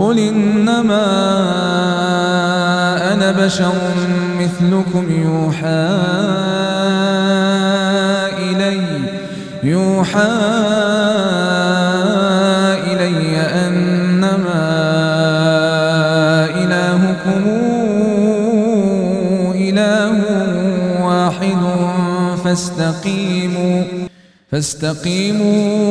قل إنما أنا بشر مثلكم يوحى إلي يوحى إلي أنما إلهكم إله واحد فاستقيموا فاستقيموا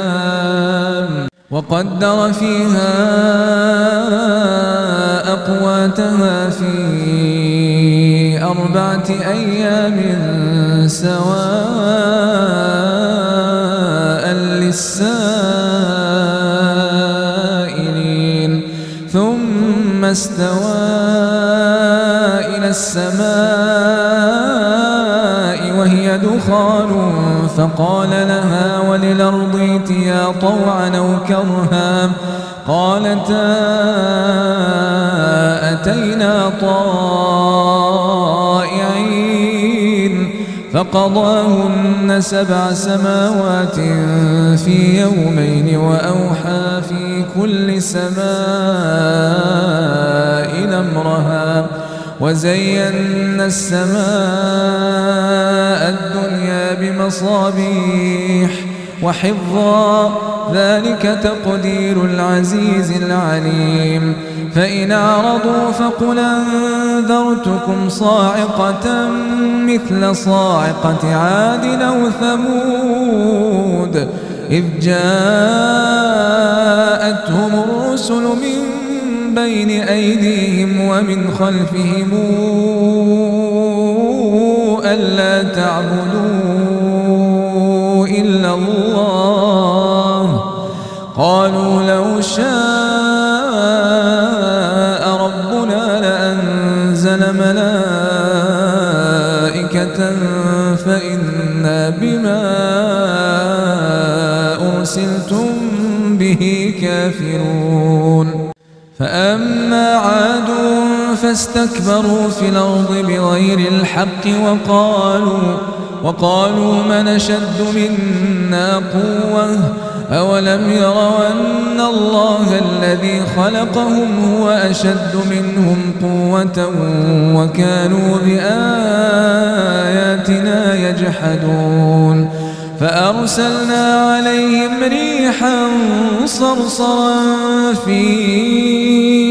وقدر فيها أقواتها في أربعة أيام سواء للسائلين ثم استوى إلى السماء وهي دخان فقال لها وللأرض ائتيا طوعا أو كرها قالتا أتينا طائعين فقضاهن سبع سماوات في يومين وأوحى في كل سماء أمرها وزينا السماء الدنيا بمصابيح وحفظا ذلك تقدير العزيز العليم. فإن أعرضوا فقل أنذرتكم صاعقة مثل صاعقة عاد أو ثمود. إذ جاءتهم الرسل من بين أيديهم ومن خلفهم ألا تعبدوا إلا الله. قالوا لو شاء ربنا لأنزل ملائكة فإنا بما أرسلتم به كافرون. فأما عاد فاستكبروا في الأرض بغير الحق وقالوا وقالوا من أشد منا قوة؟ أولم يروا أن الله الذي خلقهم هو أشد منهم قوة وكانوا بآياتنا يجحدون؟ فأرسلنا عليهم ريحا صرصرا في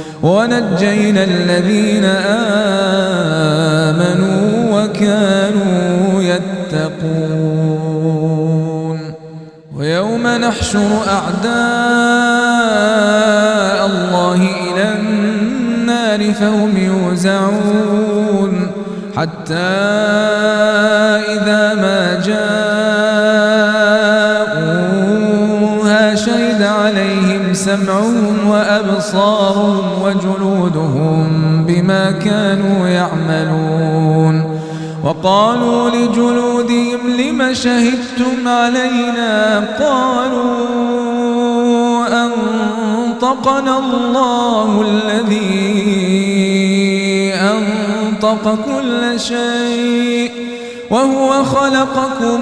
ونجينا الذين آمنوا وكانوا يتقون. ويوم نحشر أعداء الله إلى النار فهم يوزعون. حتى إذا ما جاءوها شهد عليهم سمعهم وأبصارهم وجلودهم بما كانوا يعملون. وقالوا لجلودهم لم شهدتم علينا؟ قالوا أنطقنا الله الذي أنطق كل شيء وهو خلقكم.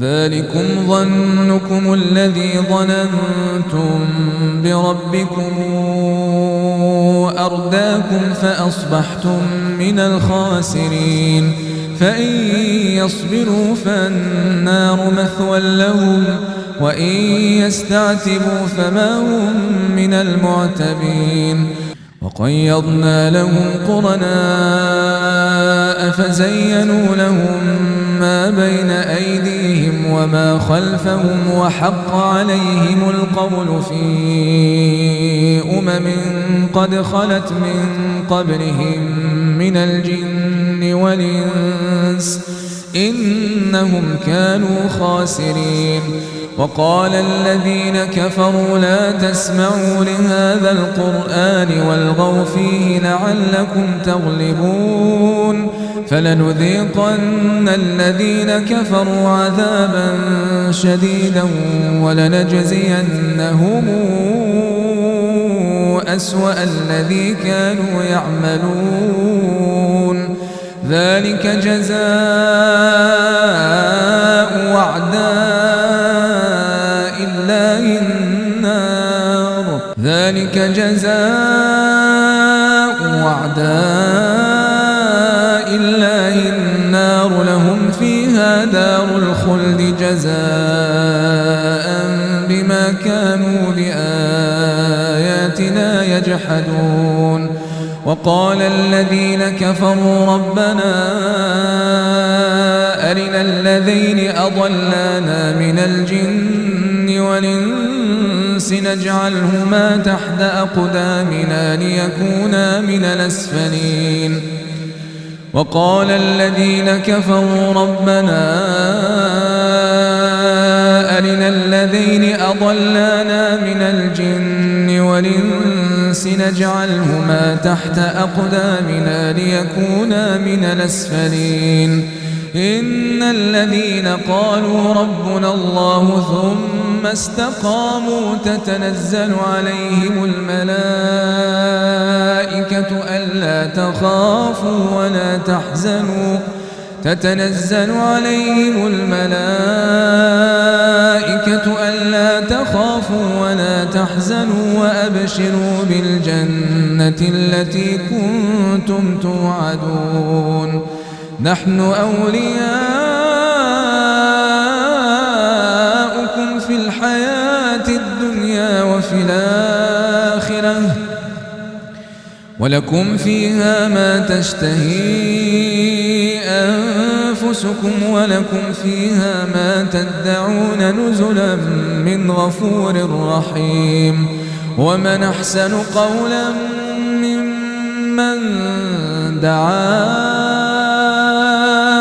وذلكم ظنكم الذي ظننتم بربكم أرداكم فأصبحتم من الخاسرين فإن يصبروا فالنار مثوى لهم وإن يستعتبوا فما هم من المعتبين وقيضنا لهم قرناء فزينوا لهم ما بين أيديهم وما خلفهم وحق عليهم القول في أمم قد خلت من قبلهم من الجن والإنس إنهم كانوا خاسرين. وقال الذين كفروا لا تسمعوا لهذا القرآن والغوا فيه لعلكم تغلبون. فلنذيقن الذين كفروا عذابا شديدا ولنجزينهم أسوأ الذي كانوا يعملون. ذلك جزاء وعداء الله النار. ذلك جزاء وعداء بما كانوا بآياتنا يجحدون. وقال الذين كفروا ربنا أرنا الذين أضلانا من الجن والإنس نجعلهما تحت أقدامنا ليكونا من الأسفلين. وقال الذين كفروا ربنا أضلانا من الجن والإنس نجعلهما تحت أقدامنا ليكونا من الأسفلين. إن الذين قالوا ربنا الله ثم استقاموا تتنزل عليهم الملائكة ألا تخافوا ولا تحزنوا. تتنزل عليهم الملائكة ألا تخافوا ولا تحزنوا وأبشروا بالجنة التي كنتم توعدون. نحن أولياؤكم في الحياة الدنيا وفي الآخرة. ولكم فيها ما تشتهي أنفسكم ولكم فيها ما تدعون نزلا من غفور رحيم. ومن أحسن قولا ممن دعا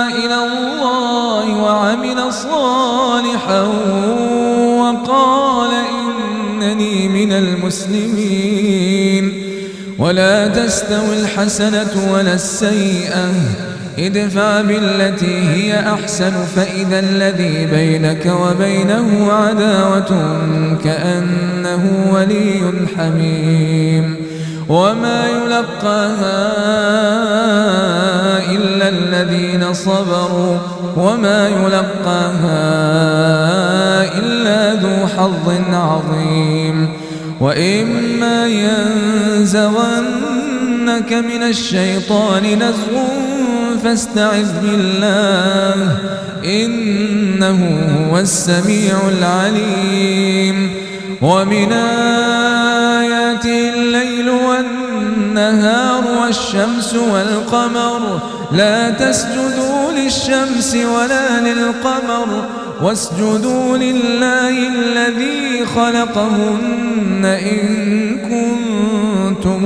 إلى الله وعمل صالحا وقال إنني من المسلمين. ولا تستوي الحسنة ولا السيئة. ادفع بالتي هي أحسن فإذا الذي بينك وبينه عداوة كأنه ولي حميم. وما يلقاها إلا الذين صبروا. وما يلقاها إلا ذو حظ عظيم. وإما ينزغنك من الشيطان نزغ فاستعذ بالله إنه هو السميع العليم. ومن آياته الليل والنهار والشمس والقمر لا تسجدوا للشمس ولا للقمر واسجدوا لله الذي خلقهن إن كنتم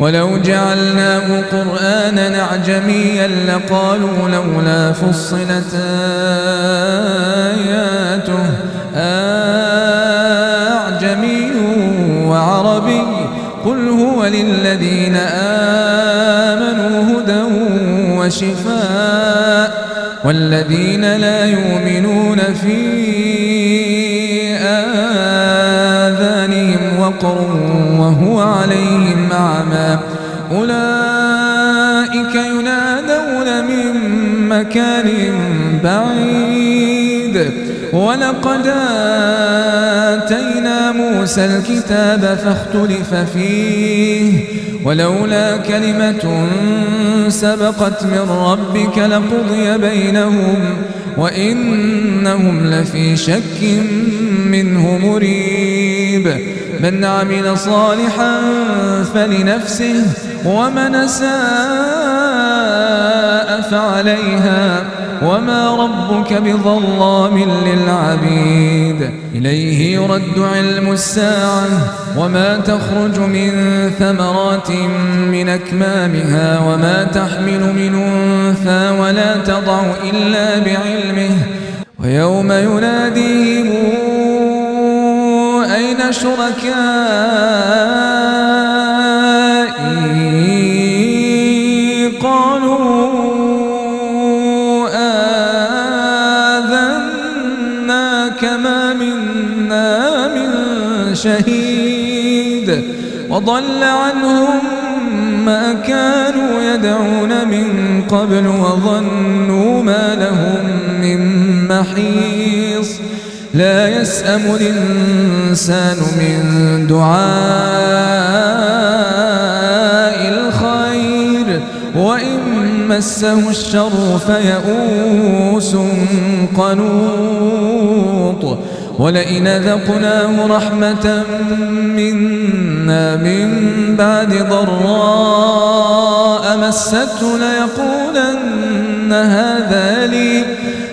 ولو جعلناه قرآنا أعجميا لقالوا لولا فصلت آياته. أعجمي وعربي. قل هو للذين آمنوا هدى وشفاء والذين لا يؤمنون في وقر وهو عليهم أعمى أولئك ينادون من مكان بعيد ولقد آتينا موسى الكتاب فاختلف فيه ولولا كلمة سبقت من ربك لقضي بينهم وإنهم لفي شك منه مريب من عمل صالحا فلنفسه ومن ساء فعليها وما ربك بظلام للعبيد. إليه يرد علم الساعة وما تخرج من ثمرات من أكمامها وما تحمل من أنثى ولا تضع إلا بعلمه. ويوم يناديهم شركائي قالوا آذنا كما منا من شهيد وضل عنهم ما كانوا يدعون من قبل وظنوا ما لهم من محيص لا يسأم الإنسان من دعاء الخير وإن مسه الشر فيئوس قنوط. ولئن ذقناه رحمة منا من بعد ضراء مسته ليقولن هذا لي.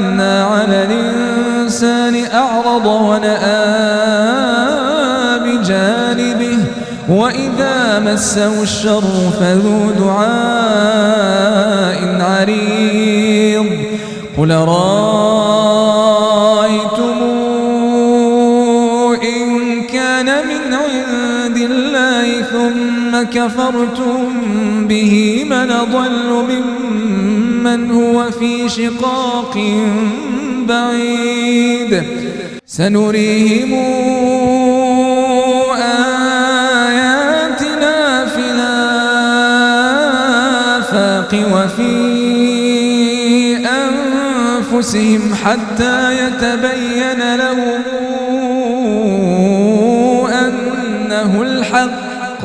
أنعمنا على الإنسان أعرض ونأى بجانبه وإذا مسه الشر فذو دعاء عريض قل رأيتم إن كان من عند الله ثم كفرتم به من ضل ممن هو في شقاق بعيد. سنريهم آياتنا في الآفاق وفي أنفسهم حتى يتبين لهم أنه الحق.